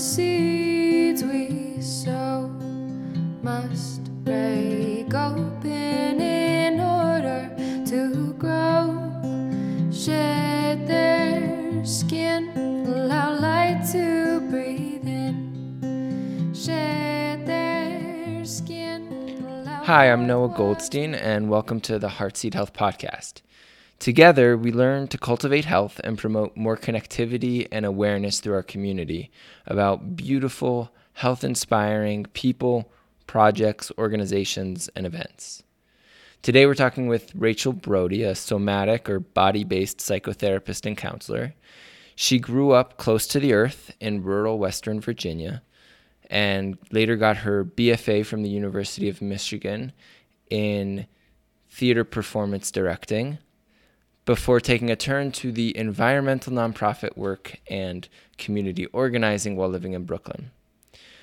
seeds we sow must break open in order to grow. Shed their skin, allow light to breathe in. Shed their skin. Hi, I'm Noah Goldstein, and welcome to the Heartseed Health Podcast. Together, we learn to cultivate health and promote more connectivity and awareness through our community about beautiful, health inspiring people, projects, organizations, and events. Today, we're talking with Rachel Brody, a somatic or body based psychotherapist and counselor. She grew up close to the earth in rural Western Virginia and later got her BFA from the University of Michigan in theater performance directing before taking a turn to the environmental nonprofit work and community organizing while living in Brooklyn.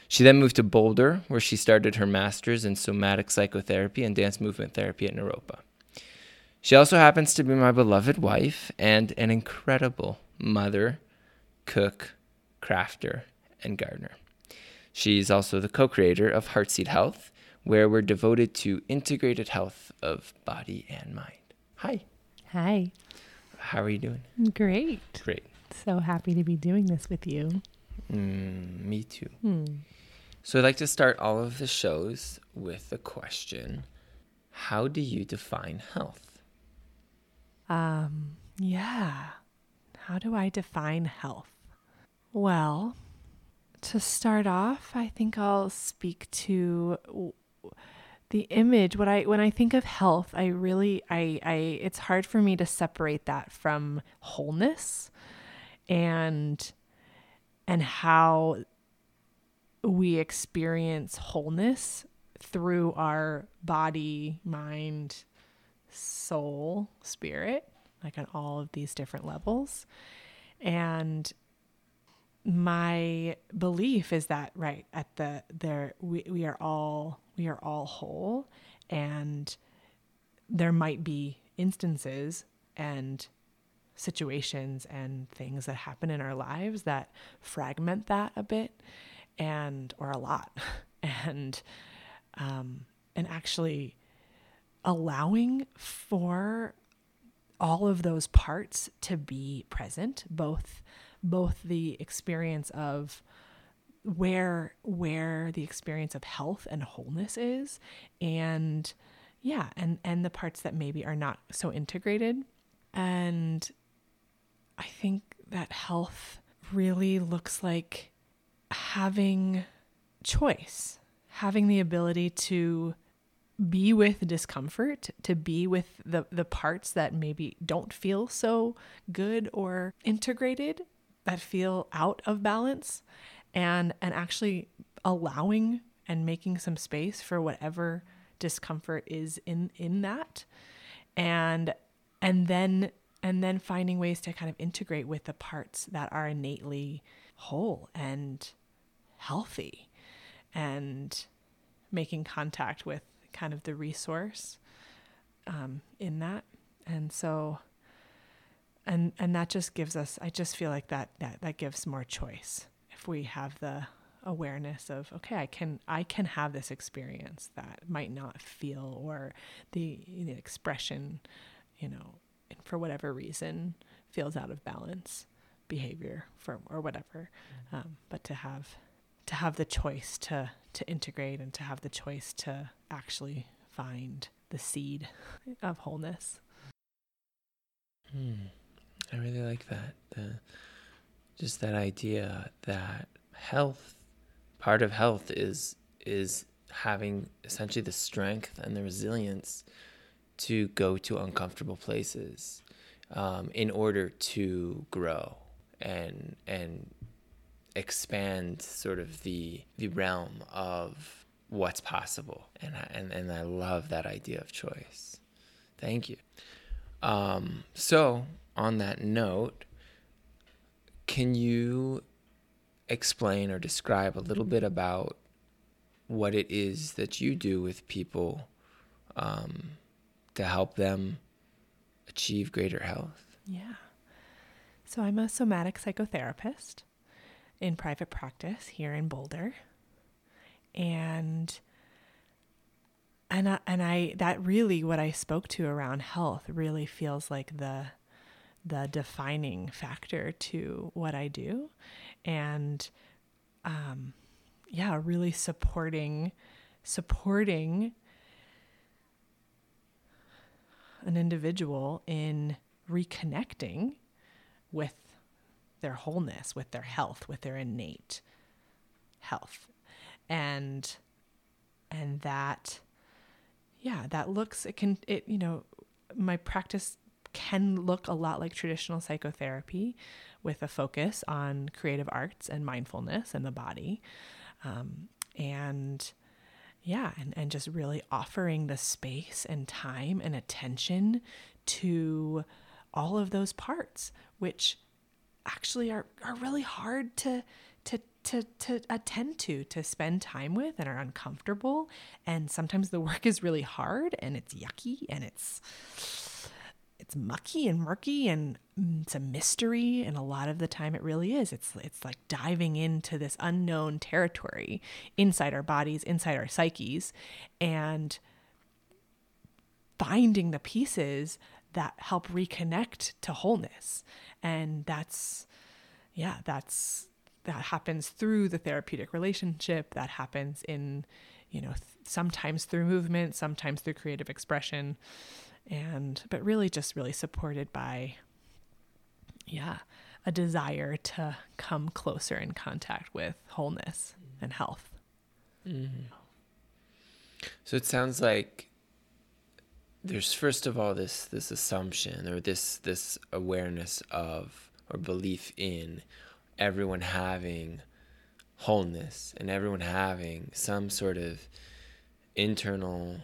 She then moved to Boulder, where she started her master's in somatic psychotherapy and dance movement therapy at Naropa. She also happens to be my beloved wife and an incredible mother, cook, crafter, and gardener. She's also the co creator of Heartseed Health, where we're devoted to integrated health of body and mind. Hi, Hi. how are you doing? Great. Great. So happy to be doing this with you. Mm, me too. Hmm. So I'd like to start all of the shows with the question How do you define health? Um, yeah. How do I define health? Well, to start off, I think I'll speak to the image what I when I think of health, I really I I it's hard for me to separate that from wholeness and and how we experience wholeness through our body, mind, soul, spirit, like on all of these different levels. And my belief is that right at the there we, we are all we are all whole and there might be instances and situations and things that happen in our lives that fragment that a bit and or a lot. And um and actually allowing for all of those parts to be present both both the experience of where where the experience of health and wholeness is. And yeah and and the parts that maybe are not so integrated. And i think that health really looks like having choice having the ability to be with discomfort, to be with the, the parts that maybe don't feel so good or integrated, that feel out of balance, and and actually allowing and making some space for whatever discomfort is in in that. And and then and then finding ways to kind of integrate with the parts that are innately whole and healthy and making contact with kind of the resource um, in that and so and and that just gives us i just feel like that that that gives more choice if we have the awareness of okay i can i can have this experience that might not feel or the, the expression you know for whatever reason feels out of balance behavior for or whatever um, but to have to have the choice to to integrate and to have the choice to actually find the seed of wholeness. Hmm. I really like that. The, just that idea that health, part of health is is having essentially the strength and the resilience to go to uncomfortable places um, in order to grow and and expand sort of the the realm of what's possible and and and I love that idea of choice. Thank you. Um, so on that note, can you explain or describe a little bit about what it is that you do with people um, to help them achieve greater health? Yeah. So I'm a somatic psychotherapist in private practice here in Boulder. And and I, and I that really what I spoke to around health really feels like the the defining factor to what I do and um yeah really supporting supporting an individual in reconnecting with their wholeness, with their health, with their innate health. And and that yeah, that looks it can it you know, my practice can look a lot like traditional psychotherapy with a focus on creative arts and mindfulness and the body. Um, and yeah, and, and just really offering the space and time and attention to all of those parts, which actually are, are really hard to to to to attend to, to spend time with and are uncomfortable. And sometimes the work is really hard and it's yucky and it's it's mucky and murky and mm, it's a mystery and a lot of the time it really is. It's it's like diving into this unknown territory inside our bodies inside our psyches and finding the pieces that help reconnect to wholeness. And that's yeah that's that happens through the therapeutic relationship that happens in you know th- sometimes through movement sometimes through creative expression and but really just really supported by yeah a desire to come closer in contact with wholeness and health mm-hmm. so it sounds like there's first of all this this assumption or this this awareness of or belief in everyone having wholeness and everyone having some sort of internal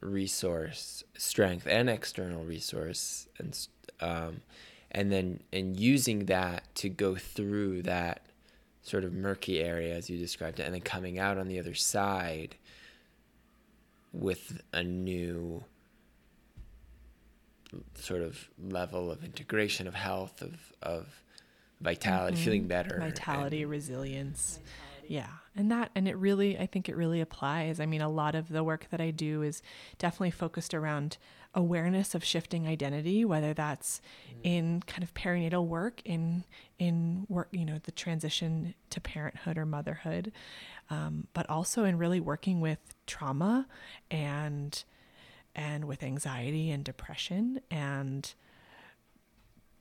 resource strength and external resource and um, and then and using that to go through that sort of murky area as you described it and then coming out on the other side with a new sort of level of integration of health of of vitality mm-hmm. feeling better vitality and, resilience yeah and that and it really i think it really applies i mean a lot of the work that i do is definitely focused around awareness of shifting identity whether that's mm-hmm. in kind of perinatal work in in work you know the transition to parenthood or motherhood um, but also in really working with trauma and and with anxiety and depression and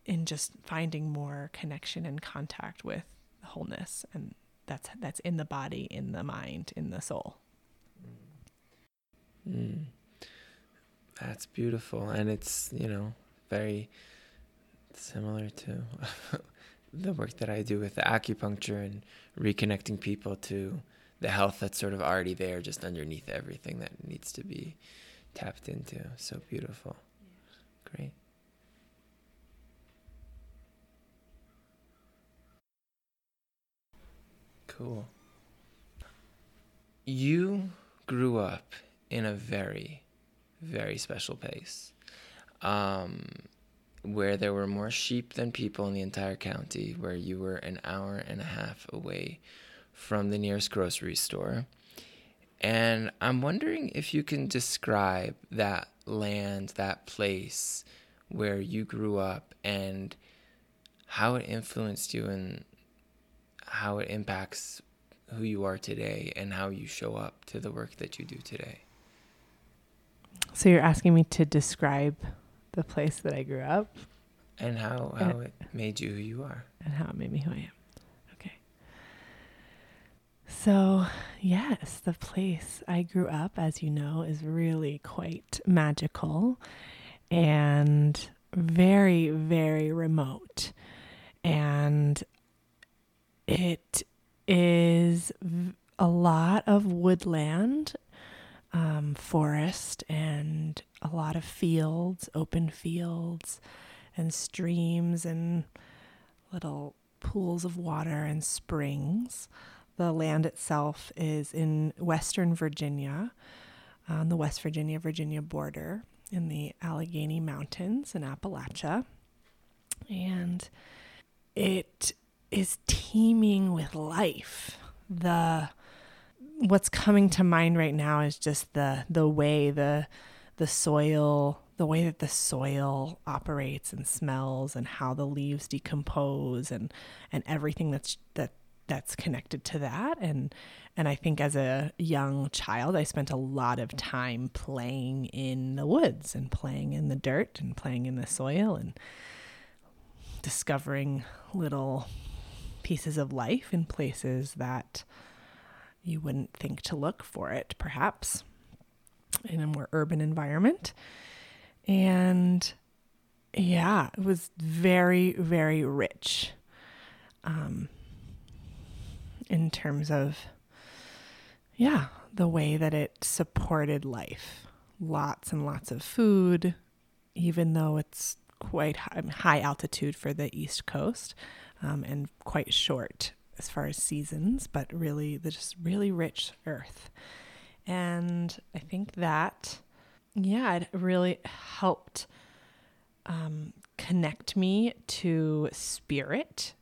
in just finding more connection and contact with wholeness and that's that's in the body, in the mind, in the soul. Mm. That's beautiful, and it's you know very similar to the work that I do with the acupuncture and reconnecting people to the health that's sort of already there, just underneath everything that needs to be tapped into. So beautiful. Yeah. Great. Cool. You grew up in a very, very special place um, where there were more sheep than people in the entire county, where you were an hour and a half away from the nearest grocery store. And I'm wondering if you can describe that land, that place where you grew up, and how it influenced you and how it impacts who you are today and how you show up to the work that you do today. So you're asking me to describe the place that I grew up and how how and, it made you who you are and how it made me who I am. Okay. So, yes, the place I grew up as you know is really quite magical and very very remote. And it is a lot of woodland, um, forest, and a lot of fields, open fields, and streams, and little pools of water and springs. The land itself is in western Virginia, on the West Virginia Virginia border in the Allegheny Mountains in Appalachia. And it is teeming with life. The what's coming to mind right now is just the the way the the soil the way that the soil operates and smells and how the leaves decompose and and everything that's that that's connected to that and and I think as a young child I spent a lot of time playing in the woods and playing in the dirt and playing in the soil and discovering little pieces of life in places that you wouldn't think to look for it perhaps in a more urban environment and yeah, it was very, very rich um, in terms of, yeah, the way that it supported life. Lots and lots of food, even though it's quite high, high altitude for the East Coast um, and quite short as far as seasons, but really, just really rich earth. And I think that yeah, it really helped um, connect me to spirit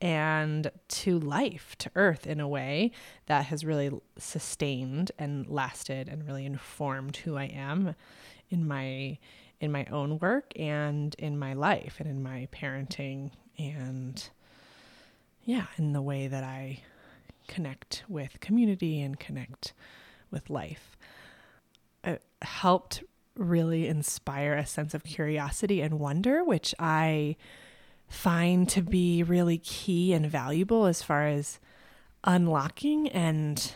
and to life, to earth in a way that has really sustained and lasted and really informed who I am in my in my own work and in my life and in my parenting and yeah, in the way that I connect with community and connect with life. It helped really inspire a sense of curiosity and wonder, which I find to be really key and valuable as far as unlocking and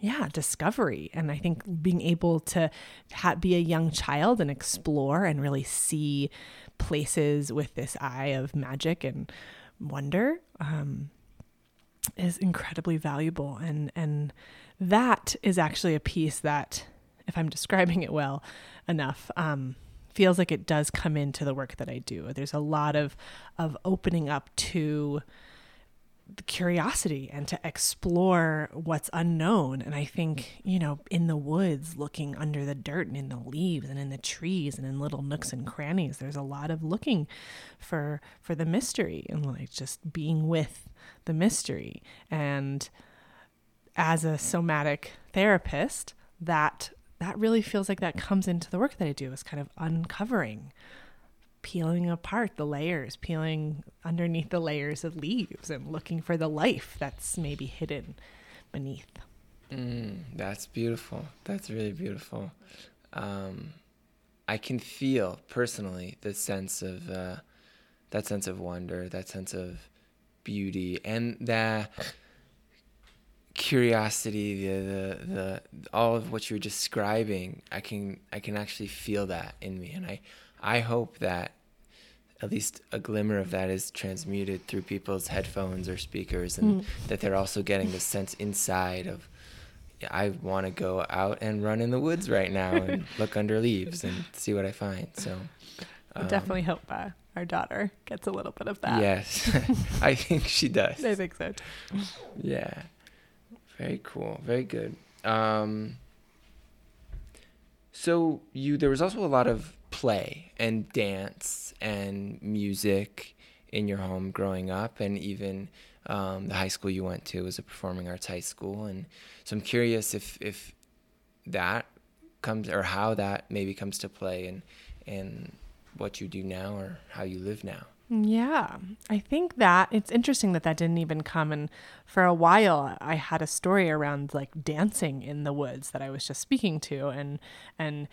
yeah discovery. And i think being able to ha- be a young child and explore and really see places with this eye of magic and wonder um, is incredibly valuable and and that is actually a piece that if I'm describing it well enough, um, feels like it does come into the work that I do. There's a lot of of opening up to curiosity and to explore what's unknown. And I think, you know, in the woods, looking under the dirt and in the leaves and in the trees and in little nooks and crannies, there's a lot of looking for for the mystery and like just being with the mystery. And as a somatic therapist, that that really feels like that comes into the work that I do is kind of uncovering, peeling apart the layers, peeling underneath the layers of leaves and looking for the life that's maybe hidden beneath. Mm, that's beautiful. That's really beautiful. Um, I can feel personally the sense of uh, that sense of wonder, that sense of beauty, and that curiosity, the, the the all of what you're describing, I can I can actually feel that in me, and I I hope that at least a glimmer of that is transmuted through people's headphones or speakers, and mm. that they're also getting the sense inside of. I want to go out and run in the woods right now and look under leaves and see what I find. So, um, I definitely hope uh, our daughter gets a little bit of that. Yes, I think she does. I think so. Yeah. Very cool. Very good. Um, so you there was also a lot of play and dance and music in your home growing up, and even um, the high school you went to was a performing arts high school. And so I'm curious if if that comes or how that maybe comes to play and and what you do now or how you live now. Yeah, I think that it's interesting that that didn't even come. And for a while, I had a story around like dancing in the woods that I was just speaking to, and and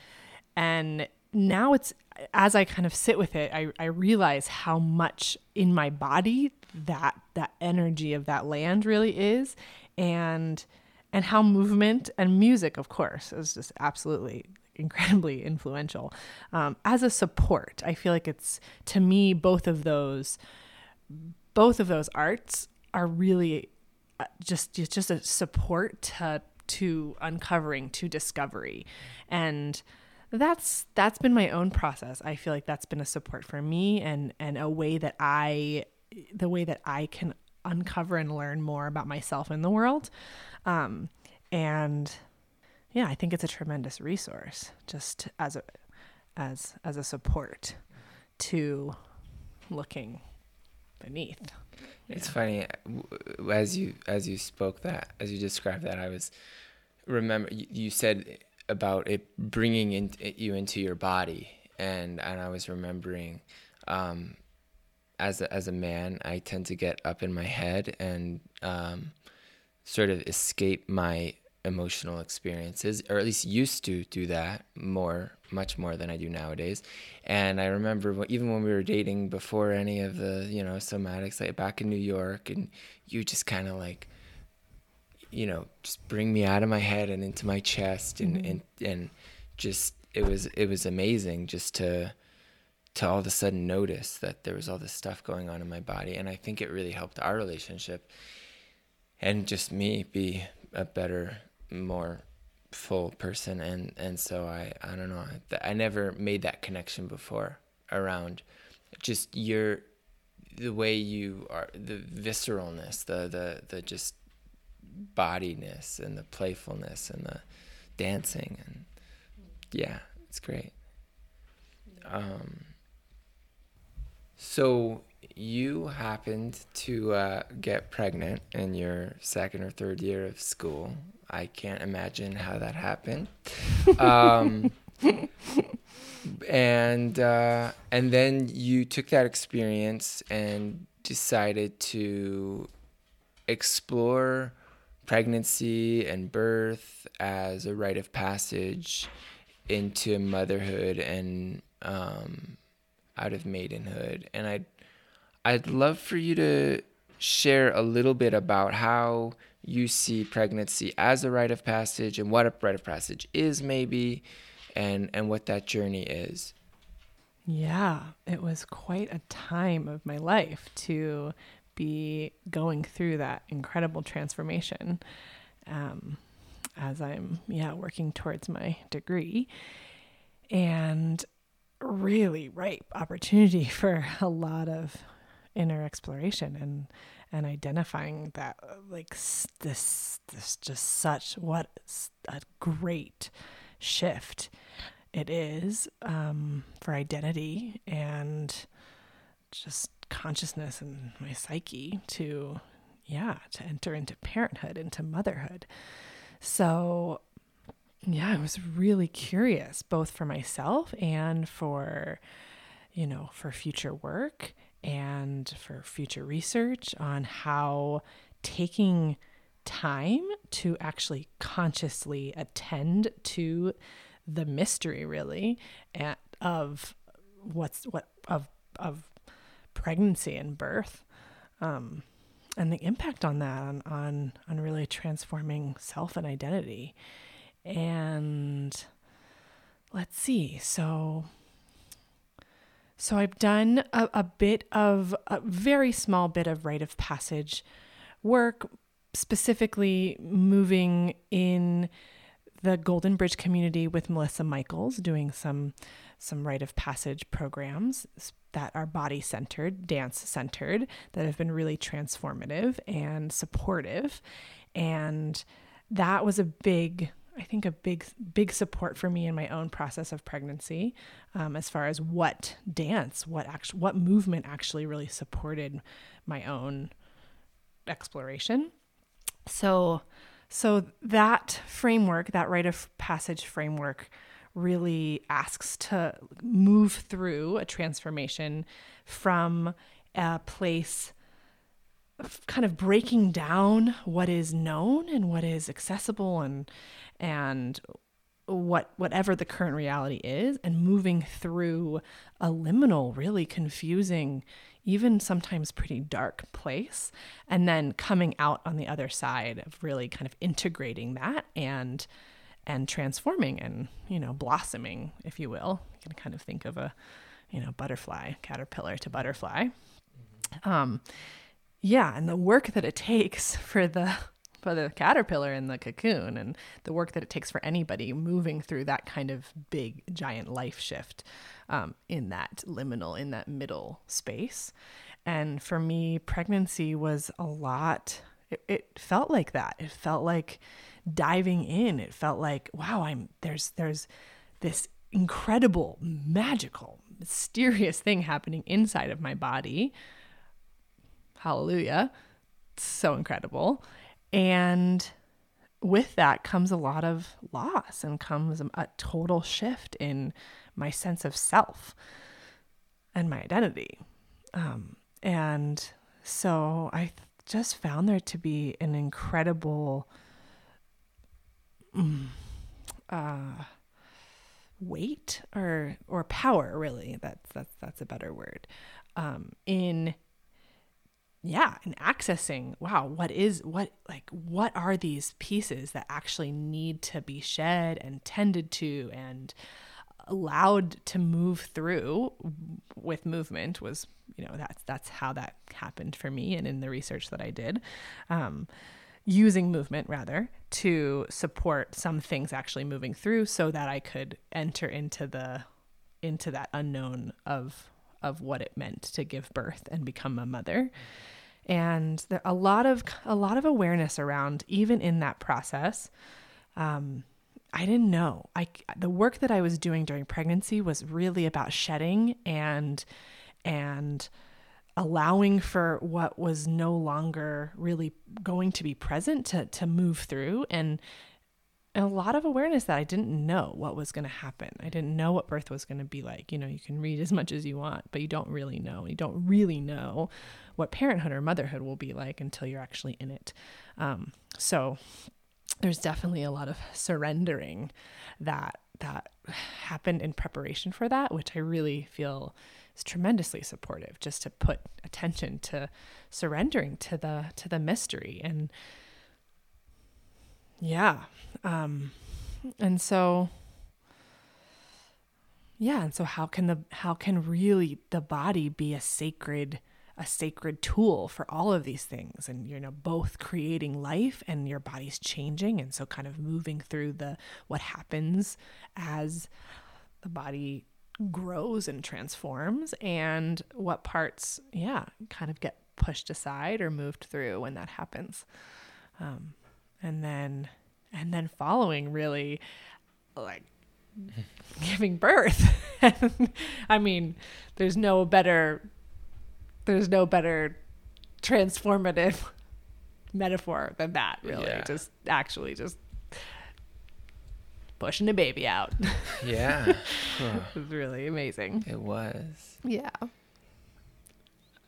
and now it's as I kind of sit with it, I, I realize how much in my body that that energy of that land really is, and and how movement and music, of course, is just absolutely incredibly influential um, as a support. I feel like it's to me both of those, both of those arts are really uh, just just a support to to uncovering to discovery, and that's that's been my own process. I feel like that's been a support for me and and a way that I the way that I can uncover and learn more about myself in the world. Um, and yeah, I think it's a tremendous resource just as a as as a support to looking beneath. It's funny as you as you spoke that as you described that I was remember you, you said about it bringing in, you into your body. And and I was remembering um, as a, as a man I tend to get up in my head and um, sort of escape my emotional experiences or at least used to do that more much more than I do nowadays. And I remember even when we were dating before any of the you know somatics like back in New York and you just kind of like you know just bring me out of my head and into my chest and mm-hmm. and and just it was it was amazing just to to all of a sudden notice that there was all this stuff going on in my body and I think it really helped our relationship and just me be a better more full person and and so i i don't know i never made that connection before around just your the way you are the visceralness the the the just bodiness and the playfulness and the dancing and yeah it's great um so you happened to uh, get pregnant in your second or third year of school. I can't imagine how that happened. Um, and uh, and then you took that experience and decided to explore pregnancy and birth as a rite of passage into motherhood and um, out of maidenhood. And I'd I'd love for you to share a little bit about how you see pregnancy as a rite of passage and what a rite of passage is maybe and and what that journey is. Yeah, it was quite a time of my life to be going through that incredible transformation um, as I'm, yeah, working towards my degree. And really ripe opportunity for a lot of inner exploration and and identifying that like this this just such what a great shift it is um, for identity and just consciousness and my psyche to yeah to enter into parenthood into motherhood. So yeah i was really curious both for myself and for you know for future work and for future research on how taking time to actually consciously attend to the mystery really at, of what's what of of pregnancy and birth um, and the impact on that on, on on really transforming self and identity. And let's see so so I've done a, a bit of a very small bit of rite of passage work, specifically moving in the Golden Bridge community with Melissa Michaels, doing some some rite of passage programs that are body centered, dance centered, that have been really transformative and supportive. And that was a big I think a big big support for me in my own process of pregnancy, um, as far as what dance, what act, what movement actually really supported my own exploration. So, so that framework, that rite of passage framework, really asks to move through a transformation from a place kind of breaking down what is known and what is accessible and and what whatever the current reality is and moving through a liminal really confusing even sometimes pretty dark place and then coming out on the other side of really kind of integrating that and and transforming and you know blossoming if you will. You can kind of think of a you know butterfly caterpillar to butterfly. Mm-hmm. um yeah and the work that it takes for the for the caterpillar in the cocoon and the work that it takes for anybody moving through that kind of big giant life shift um, in that liminal in that middle space. And for me pregnancy was a lot it, it felt like that it felt like diving in it felt like wow i'm there's there's this incredible magical mysterious thing happening inside of my body hallelujah. It's So incredible. And with that comes a lot of loss and comes a total shift in my sense of self and my identity. Um, and so I just found there to be an incredible mm, uh, weight or or power, really. That's that's that's a better word. Um, in yeah and accessing wow what is what like what are these pieces that actually need to be shed and tended to and allowed to move through with movement was you know that's that's how that happened for me and in the research that i did um, using movement rather to support some things actually moving through so that i could enter into the into that unknown of of what it meant to give birth and become a mother. And there a lot of a lot of awareness around even in that process um, i didn't know i the work that i was doing during pregnancy was really about shedding and and allowing for what was no longer really going to be present to to move through and a lot of awareness that I didn't know what was going to happen. I didn't know what birth was going to be like. You know, you can read as much as you want, but you don't really know. You don't really know what parenthood or motherhood will be like until you're actually in it. Um, so there's definitely a lot of surrendering that that happened in preparation for that, which I really feel is tremendously supportive. Just to put attention to surrendering to the to the mystery and yeah um, and so yeah and so how can the how can really the body be a sacred a sacred tool for all of these things. And you know both creating life and your body's changing and so kind of moving through the what happens as the body grows and transforms and what parts yeah kind of get pushed aside or moved through when that happens. Um, and then and then following really like giving birth. I mean there's no better there's no better transformative metaphor than that really Yeah. just actually just pushing a baby out Yeah. Huh. it was really amazing It was. yeah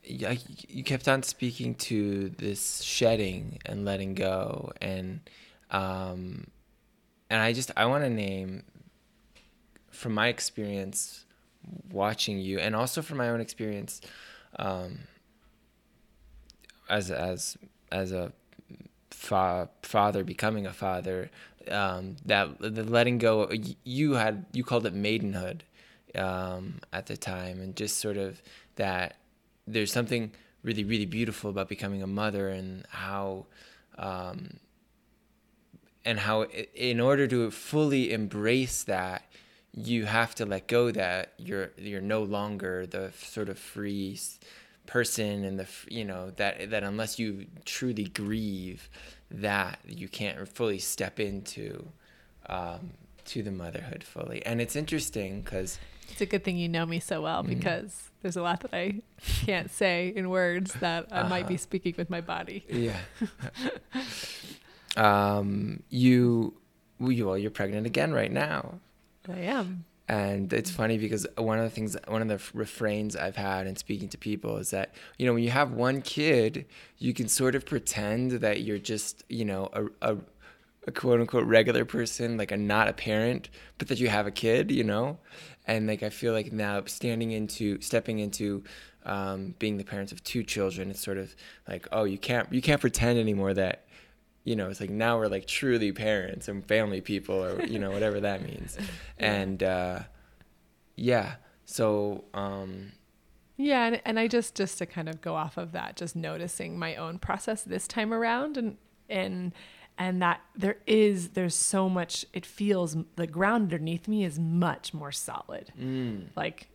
Yeah, you kept on speaking to this shedding and letting go, and um, and I just I want to name from my experience watching you, and also from my own experience um, as as as a fa- father becoming a father um, that the letting go you had you called it maidenhood um, at the time and just sort of that there's something really really beautiful about becoming a mother and how um, and how in order to fully embrace that you have to let go that you're you're no longer the sort of free person and the you know that that unless you truly grieve that you can't fully step into um, to the motherhood fully and it's interesting because It's a good thing you know me so well because there's a lot that I can't say in words that I might be Uh-huh. speaking with my body. yeah um you well you're pregnant again right now I am. And it's funny because one of the things, one of the refrains I've had in speaking to people is that, you know, when you have one kid, you can sort of pretend that you're just, you know, a, a, a quote unquote regular person, like a not a parent, but that you have a kid, you know? And like, I feel like now standing into, stepping into, um, being the parents of two children, it's sort of like, oh, you can't, you can't pretend anymore that, you know, it's like now we're like truly parents and family people or, you know, whatever that means. And, uh, yeah. So, um, Yeah, and, and I just just to kind of go off of that, just noticing my own process this time around, and and and that there is there's so much. It feels the ground underneath me is much more solid, mm, like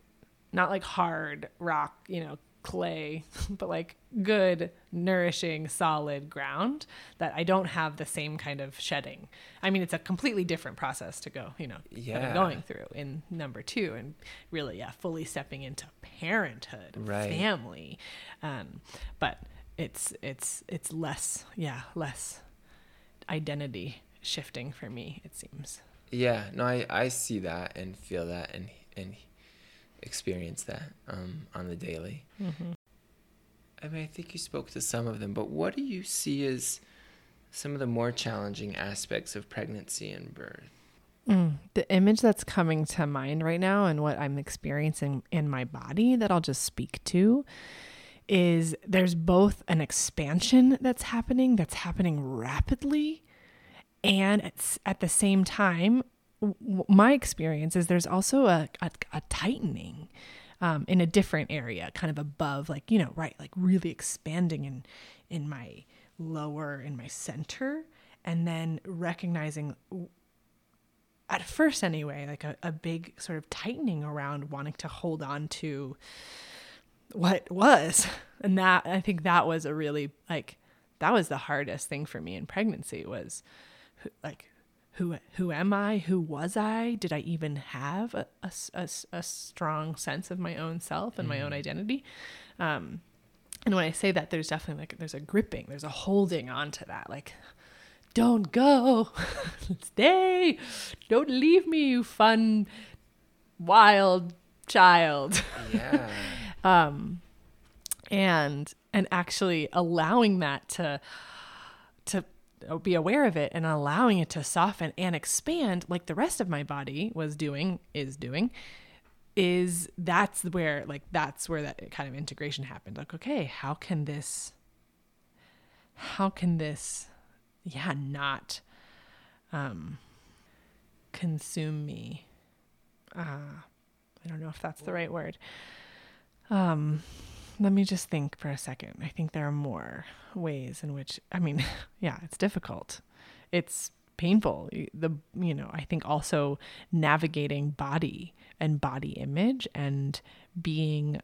not like hard rock, you know, clay, but like good, nourishing, solid ground that I don't have the same kind of shedding. I mean, it's a completely different process to go, you know, Yeah. Going through in number two, and really, yeah, fully stepping into parenthood, Right. family. Um, but it's it's it's less yeah less identity shifting for me it seems Yeah, no, I, I see that and feel that and and experience that um, on the daily. mm-hmm. I mean, I think you spoke to some of them, but what do you see as some of the more challenging aspects of pregnancy and birth? Mm, the image that's coming to mind right now and what I'm experiencing in my body that I'll just speak to is there's both an expansion that's happening, that's happening rapidly, and at the same time, my experience is there's also a, a, a tightening um, in a different area, kind of above, like, you know, right, like really expanding in, in my lower, in my center, and then recognizing at first anyway like a, a big sort of tightening around wanting to hold on to what was. And that i think that was a really like that was the hardest thing for me in pregnancy was like who who am i? Who was i? Did i even have a a strong sense of my own self and my own identity? Um and when i say that there's definitely like there's a gripping there's a holding on to that like don't go. Stay. Don't leave me you fun wild child. Yeah. um and and actually allowing that to be aware of it and allowing it to soften and expand like the rest of my body was doing is doing is that's where like that's where that kind of integration happened. Like okay how can this how can this yeah not um consume me? Uh i don't know if that's the right word. Um let me just think for a second. I think there are more ways in which i mean yeah it's difficult. It's painful. The you know i think also navigating body and body image and being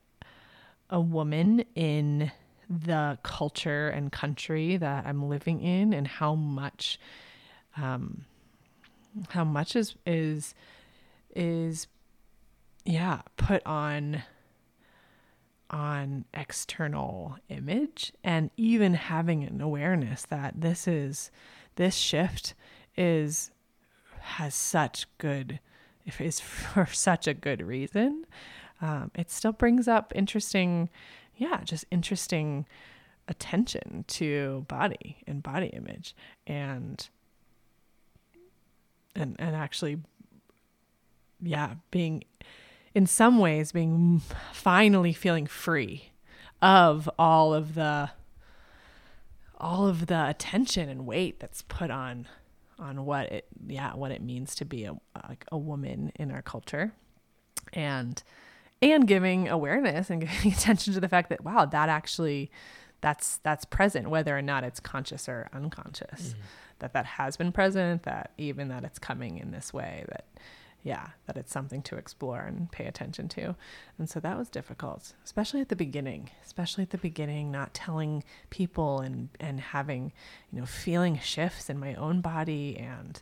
a woman in the culture and country that I'm living in and how much um how much is is is yeah put on on external image and even having an awareness that this is this shift is has such good if is for such a good reason um, it still brings up interesting yeah just interesting attention to body and body image and and and actually yeah being in some ways being finally feeling free of all of the all of the attention and weight that's put on on what it yeah what it means to be a like a woman in our culture. And and giving awareness and giving attention to the fact that wow that actually that's that's present whether or not it's conscious or unconscious. Mm-hmm. That that has been present that even that it's coming in this way that yeah that it's something to explore and pay attention to. And so that was difficult especially at the beginning especially at the beginning not telling people and and having you know feeling shifts in my own body and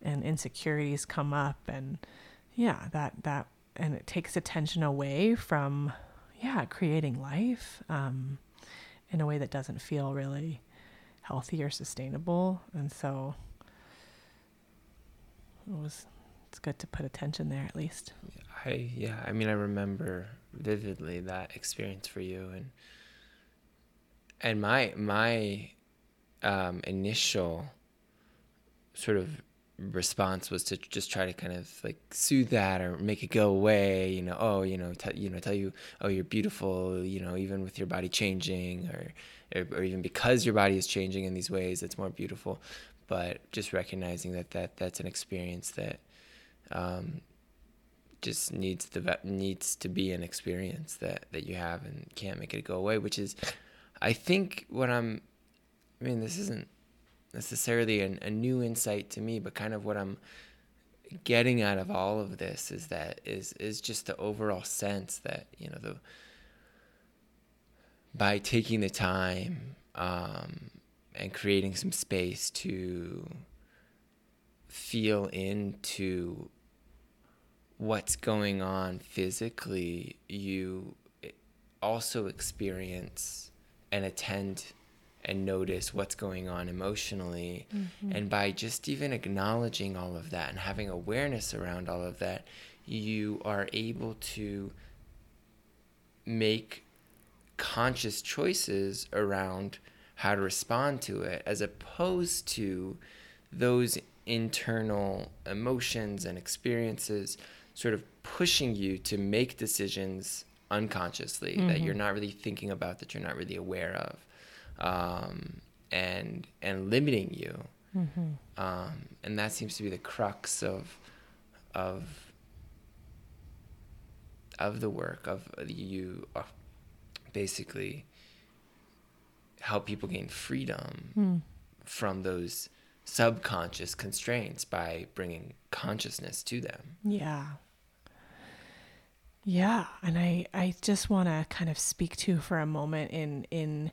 and insecurities come up and yeah that that and it takes attention away from yeah creating life um in a way that doesn't feel really healthy or sustainable. And so it was it's good to put attention there at least. I yeah, I mean I remember vividly that experience for you and and my my um, initial sort of response was to just try to kind of like soothe that or make it go away you know oh you know you know tell you oh you're beautiful you know even with your body changing or or, or even because your body is changing in these ways it's more beautiful. But just recognizing that that that's an experience that um, just needs the needs to be an experience that that you have and can't make it go away which is i think what i'm i mean this isn't necessarily an, a new insight to me but kind of what i'm getting out of all of this is that is is just the overall sense that you know the by taking the time um, and creating some space to feel into what's going on physically, you also experience and attend and notice what's going on emotionally. Mm-hmm. And by just even acknowledging all of that and having awareness around all of that, you are able to make conscious choices around how to respond to it as opposed to those internal emotions and experiences sort of pushing you to make decisions unconsciously that you're not really thinking about that you're not really aware of um, and and limiting you. Um, and that seems to be the crux of of of the work of you uh, basically help people gain freedom from those subconscious constraints by bringing consciousness to them. Yeah. Yeah, and I I just want to kind of speak to for a moment in in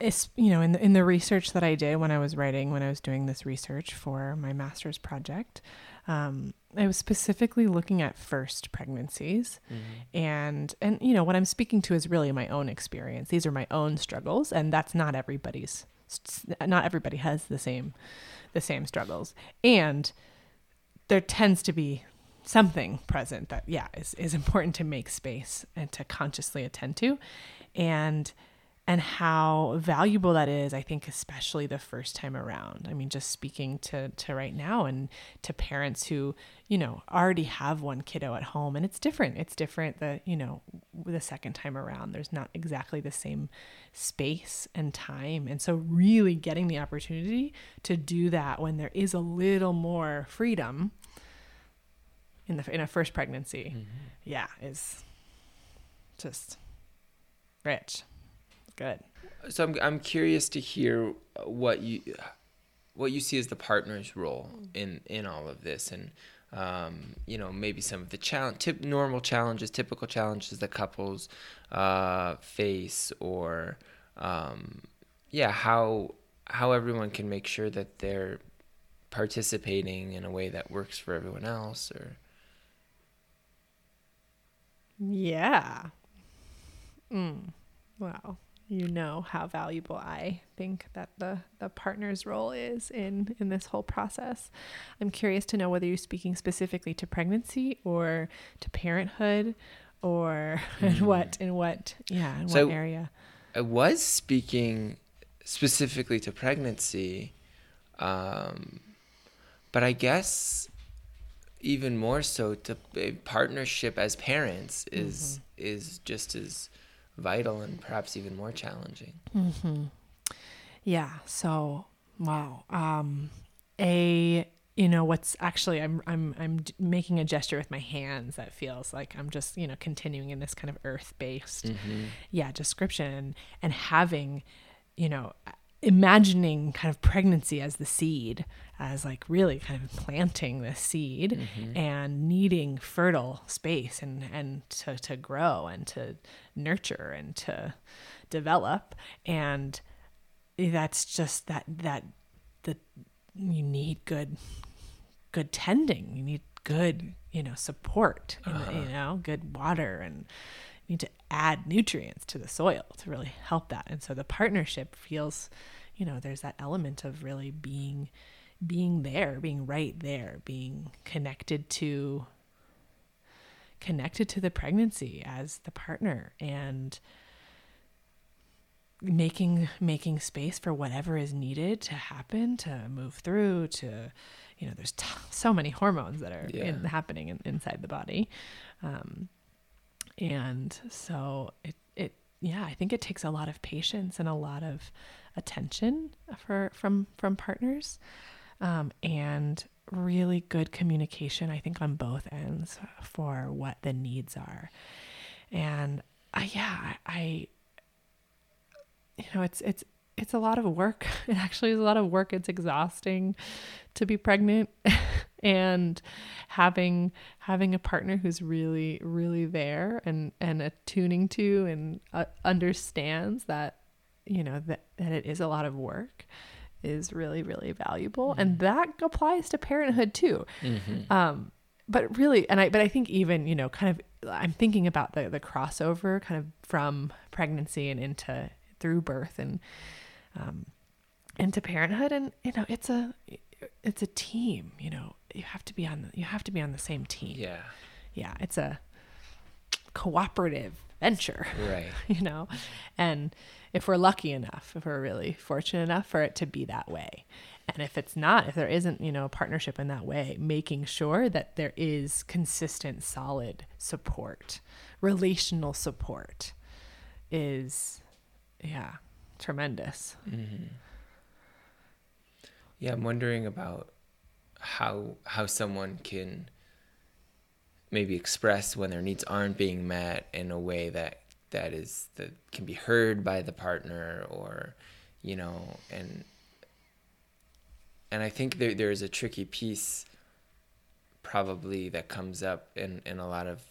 it's you know in the, in the research that I did when I was writing when I was doing this research for my master's project. Um, I was specifically looking at first pregnancies, and and you know what I'm speaking to is really my own experience. These are my own struggles, and that's not everybody's. Not everybody has the same the same struggles, and there tends to be something present that yeah is, is important to make space and to consciously attend to. And and how valuable that is i think especially the first time around. I mean just speaking to to right now and to parents who you know already have one kiddo at home and it's different. It's different the you know the second time around. There's not exactly the same space and time. And so really getting the opportunity to do that when there is a little more freedom in the in a first pregnancy mm-hmm. yeah is just rich good. So I'm I'm curious to hear what you what you see as the partner's role in in all of this and um, you know maybe some of the challenge tip normal challenges typical challenges that couples uh, face or um, yeah how how everyone can make sure that they're participating in a way that works for everyone else or? Yeah. Mm. wow you know how valuable i think that the the partner's role is in in this whole process. I'm curious to know whether you're speaking specifically to pregnancy or to parenthood or in hmm. what in what yeah in So- what area? I was speaking specifically to pregnancy, um, but I guess even more so to a partnership as parents is mm-hmm. is just as vital and perhaps even more challenging. Yeah. So, wow. Um, a you know what's actually I'm I'm I'm making a gesture with my hands that feels like I'm just you know continuing in this kind of earth based yeah description and having you know imagining kind of pregnancy as the seed as like really kind of planting the seed mm-hmm. and needing fertile space and and to, to grow and to nurture and to develop. And that's just that that the you need good good tending. You need good you know support the- you uh-huh. know good water and need to add nutrients to the soil to really help that. And so the partnership feels you know there's that element of really being being there being right there being connected to connected to the pregnancy as the partner and making making space for whatever is needed to happen to move through to you know there's t- so many hormones that are in, happening in, inside the body. Um, and so it it yeah i think it takes a lot of patience and a lot of attention for from from partners um, and really good communication i think on both ends for what the needs are. And I, yeah i you know it's it's it's a lot of work. It actually is a lot of work. It's exhausting to be pregnant and having having a partner who's really really there and and attuning to and uh, understands that you know that, that it is a lot of work is really really valuable. And that applies to parenthood too. Um but really and i but i think even you know kind of i'm thinking about the the crossover kind of from pregnancy and into through birth and um, into parenthood. And you know, it's a it's a team. You know, you have to be on the, you have to be on the same team. Yeah. Yeah, it's a cooperative venture. Right. you know, and if we're lucky enough, if we're really fortunate enough for it to be that way. And if it's not, if there isn't, you know, a partnership in that way, making sure that there is consistent, solid support, relational support is, yeah, tremendous. Mm-hmm. Yeah, I'm wondering about how how someone can maybe express when their needs aren't being met in a way that that is that can be heard by the partner or you know and and I think there there is a tricky piece probably that comes up in in a lot of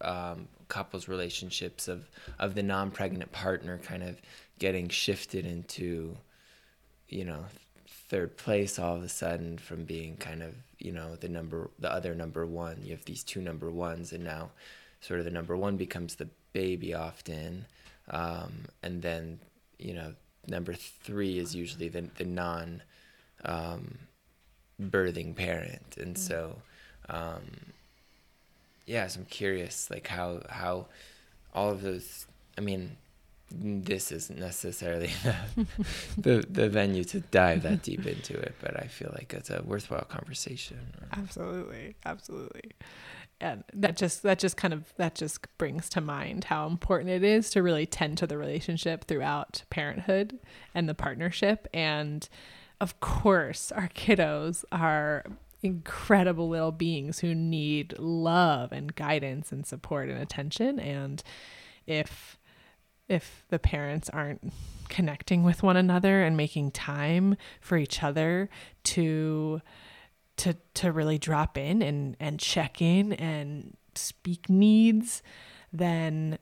um, couples relationships of of the non-pregnant partner kind of getting shifted into you know third place all of a sudden from being kind of you know the number the other number one. You have these two number ones and now sort of the number one becomes the baby often. Um, and then you know number three is usually the, the non um, birthing parent. And mm. so um, yeah so i'm curious like how how all of those i mean this isn't necessarily the, the, venue to dive that deep into it, but I feel like it's a worthwhile conversation. Absolutely, absolutely, and that just that just kind of that just brings to mind how important it is to really tend to the relationship throughout parenthood and the partnership, and of course, our kiddos are incredible little beings who need love and guidance and support and attention, and if if the parents aren't connecting with one another and making time for each other to to to really drop in and and check in and speak needs then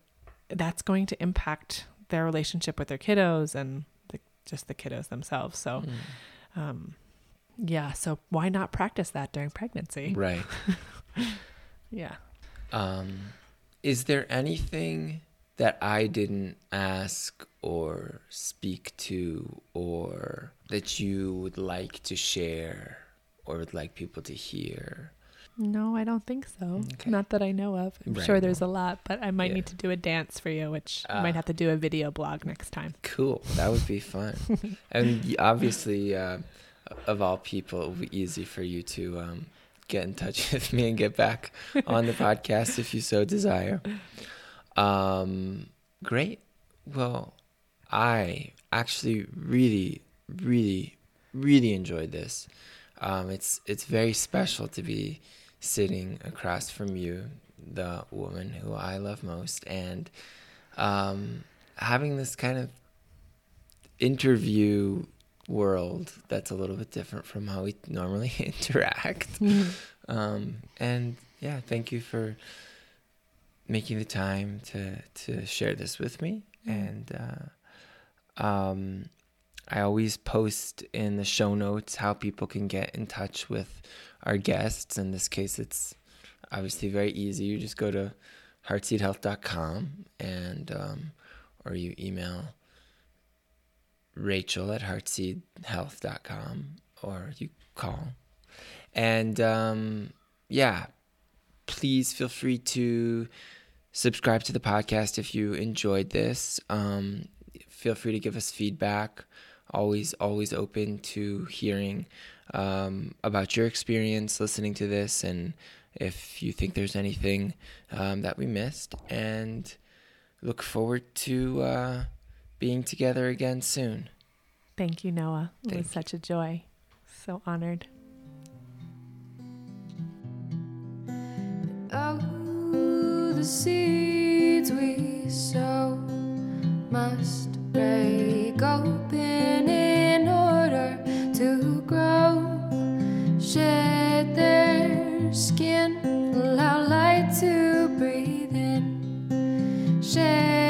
that's going to impact their relationship with their kiddos and the, just the kiddos themselves. So mm. um yeah so why not practice that during pregnancy? Right. Yeah. Um is there anything that I didn't ask or speak to or that you would like to share or would like people to hear? No, I don't think so. Okay. Not that I know of. I'm right. sure there's a lot, but I might yeah. need to do a dance for you, which uh, I might ah. have to do a video blog next time. Cool. That would be fun. and obviously, uh, of all people, it would be easy for you to um, get in touch with me and get back on the podcast if you so desire. Um, great. Well, I actually really, really, really enjoyed this. Um, it's it's very special to be sitting across from you, the woman who I love most, and um, having this kind of interview world that's a little bit different from how we normally interact. Mm-hmm. Um, and yeah, thank you for making the time to to share this with me and uh, um, I always post in the show notes how people can get in touch with our guests. In this case, it's obviously very easy. You just go to heartseedhealth.com and um, or you email Rachel at heartseedhealth.com or you call. And um, yeah, please feel free to subscribe to the podcast if you enjoyed this. Um, feel free to give us feedback. Always, always open to hearing um, about your experience listening to this and if you think there's anything um, that we missed. And look forward to uh, being together again soon. Thank you, Noah. It Thank was such a joy. So honored the seeds we sow must break open in order to grow. Shed their skin, allow light to breathe in. Shed